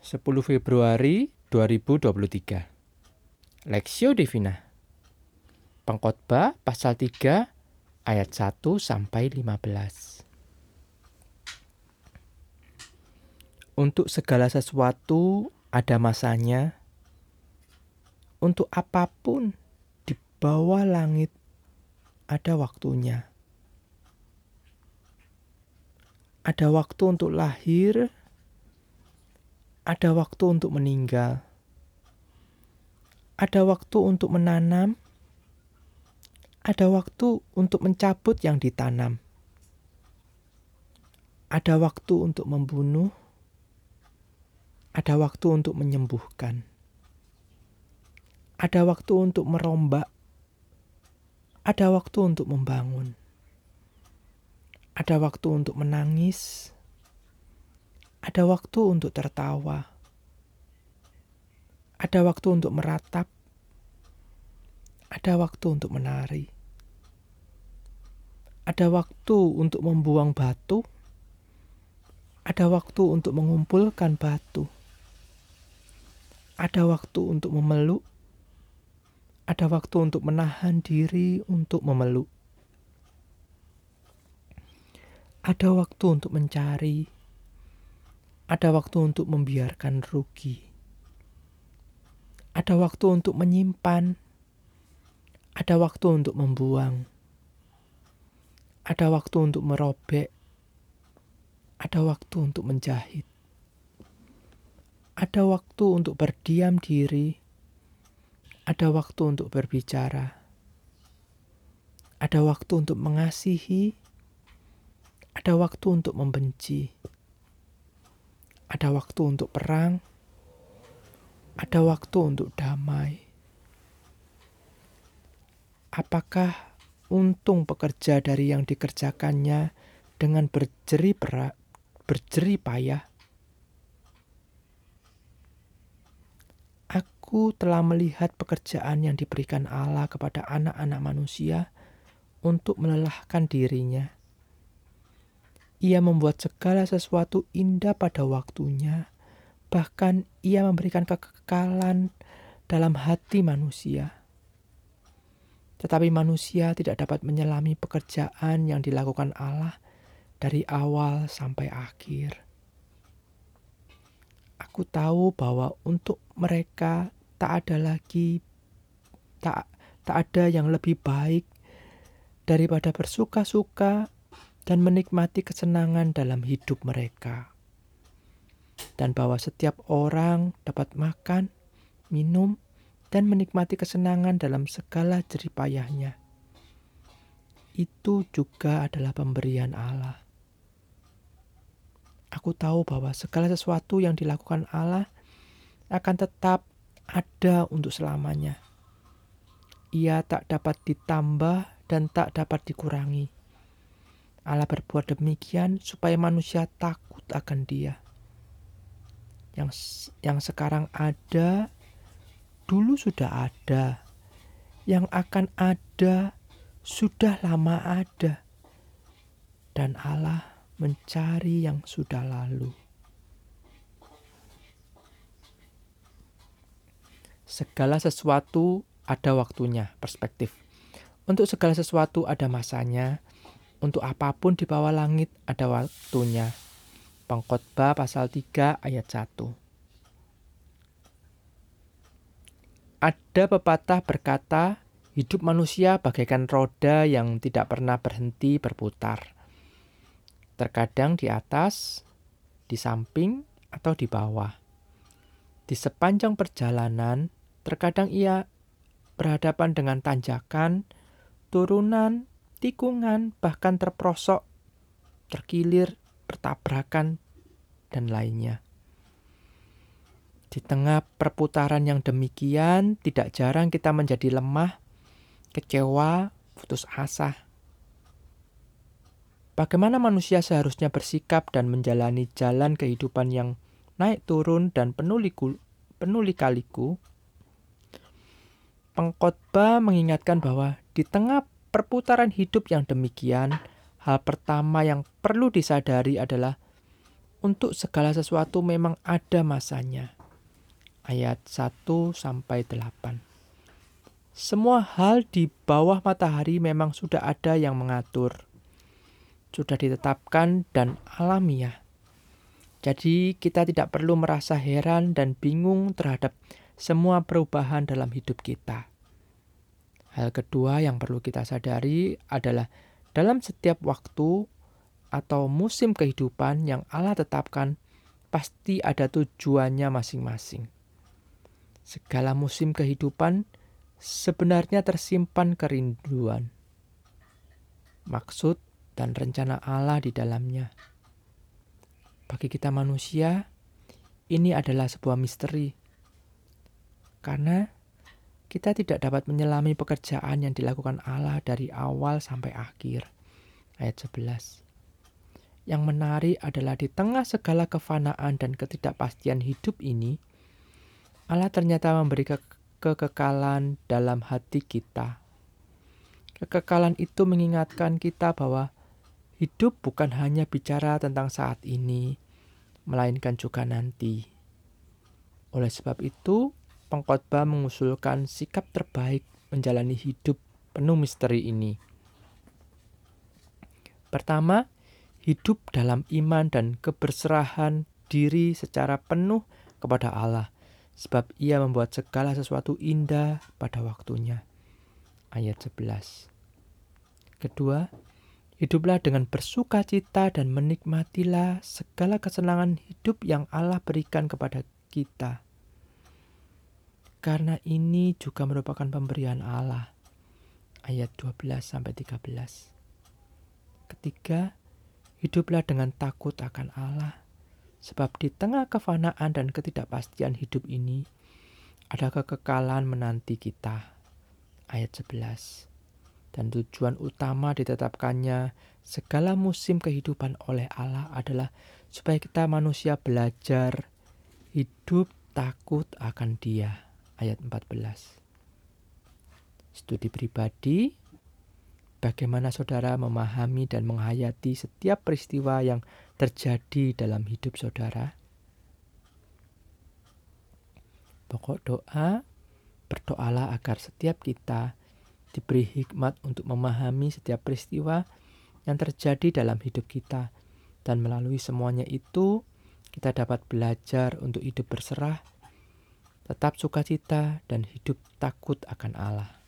10 Februari 2023 Lexio Divina. Pengkhotbah pasal 3 ayat 1 sampai 15 Untuk segala sesuatu ada masanya. Untuk apa pun di bawah langit ada waktunya. Ada waktu untuk lahir, ada waktu untuk meninggal, ada waktu untuk menanam, ada waktu untuk mencabut yang ditanam, ada waktu untuk membunuh, ada waktu untuk menyembuhkan, ada waktu untuk merombak, ada waktu untuk membangun. Ada waktu untuk menangis, ada waktu untuk tertawa, ada waktu untuk meratap, ada waktu untuk menari, ada waktu untuk membuang batu, ada waktu untuk mengumpulkan batu, ada waktu untuk memeluk, ada waktu untuk menahan diri untuk memeluk. Ada waktu untuk mencari, ada waktu untuk membiarkan rugi, ada waktu untuk menyimpan, ada waktu untuk membuang, ada waktu untuk merobek, ada waktu untuk menjahit, ada waktu untuk berdiam diri, ada waktu untuk berbicara, ada waktu untuk mengasihi. Ada waktu untuk membenci, ada waktu untuk perang, ada waktu untuk damai. Apakah untung pekerja dari yang dikerjakannya dengan berjeri berat, berjeri payah? Aku telah melihat pekerjaan yang diberikan Allah kepada anak-anak manusia untuk melelahkan dirinya ia membuat segala sesuatu indah pada waktunya. Bahkan ia memberikan kekekalan dalam hati manusia. Tetapi manusia tidak dapat menyelami pekerjaan yang dilakukan Allah dari awal sampai akhir. Aku tahu bahwa untuk mereka tak ada lagi tak tak ada yang lebih baik daripada bersuka-suka dan menikmati kesenangan dalam hidup mereka. Dan bahwa setiap orang dapat makan, minum, dan menikmati kesenangan dalam segala jeripayahnya. Itu juga adalah pemberian Allah. Aku tahu bahwa segala sesuatu yang dilakukan Allah akan tetap ada untuk selamanya. Ia tak dapat ditambah dan tak dapat dikurangi Allah berbuat demikian supaya manusia takut akan Dia. Yang yang sekarang ada dulu sudah ada. Yang akan ada sudah lama ada. Dan Allah mencari yang sudah lalu. Segala sesuatu ada waktunya, perspektif. Untuk segala sesuatu ada masanya, untuk apa pun di bawah langit ada waktunya. Pengkhotbah pasal 3 ayat 1. Ada pepatah berkata, hidup manusia bagaikan roda yang tidak pernah berhenti berputar. Terkadang di atas, di samping, atau di bawah. Di sepanjang perjalanan, terkadang ia berhadapan dengan tanjakan, turunan, tikungan, bahkan terprosok, terkilir, bertabrakan, dan lainnya. Di tengah perputaran yang demikian, tidak jarang kita menjadi lemah, kecewa, putus asa. Bagaimana manusia seharusnya bersikap dan menjalani jalan kehidupan yang naik turun dan penuh, liku, penuh lika-liku? Pengkhotbah mengingatkan bahwa di tengah perputaran hidup yang demikian, hal pertama yang perlu disadari adalah untuk segala sesuatu memang ada masanya. Ayat 1 sampai 8. Semua hal di bawah matahari memang sudah ada yang mengatur. Sudah ditetapkan dan alamiah. Jadi kita tidak perlu merasa heran dan bingung terhadap semua perubahan dalam hidup kita. Hal kedua yang perlu kita sadari adalah dalam setiap waktu atau musim kehidupan yang Allah tetapkan, pasti ada tujuannya masing-masing. Segala musim kehidupan sebenarnya tersimpan kerinduan, maksud, dan rencana Allah di dalamnya. Bagi kita manusia, ini adalah sebuah misteri. Karena kita tidak dapat menyelami pekerjaan yang dilakukan Allah dari awal sampai akhir. Ayat 11. Yang menarik adalah di tengah segala kefanaan dan ketidakpastian hidup ini, Allah ternyata memberi ke kekekalan dalam hati kita. Kekekalan itu mengingatkan kita bahwa Hidup bukan hanya bicara tentang saat ini, melainkan juga nanti. Oleh sebab itu, pengkhotbah mengusulkan sikap terbaik menjalani hidup penuh misteri ini. Pertama, hidup dalam iman dan keberserahan diri secara penuh kepada Allah, sebab Ia membuat segala sesuatu indah pada waktunya. Ayat 11. Kedua, Hiduplah dengan bersuka cita dan menikmatilah segala kesenangan hidup yang Allah berikan kepada kita. Karena ini juga merupakan pemberian Allah. Ayat 12 sampai 13. Ketiga, hiduplah dengan takut akan Allah. Sebab di tengah kefanaan dan ketidakpastian hidup ini, ada kekekalan menanti kita. Ayat 11 dan tujuan utama ditetapkannya segala musim kehidupan oleh Allah adalah supaya kita manusia belajar hidup takut akan Dia. Ayat 14. Studi pribadi bagaimana saudara memahami dan menghayati setiap peristiwa yang terjadi dalam hidup saudara. Pokok doa, berdoalah agar setiap kita diberi hikmat untuk memahami setiap peristiwa yang terjadi dalam hidup kita, dan melalui semuanya itu kita dapat belajar untuk hidup berserah, tetap sukacita, dan hidup takut akan Allah.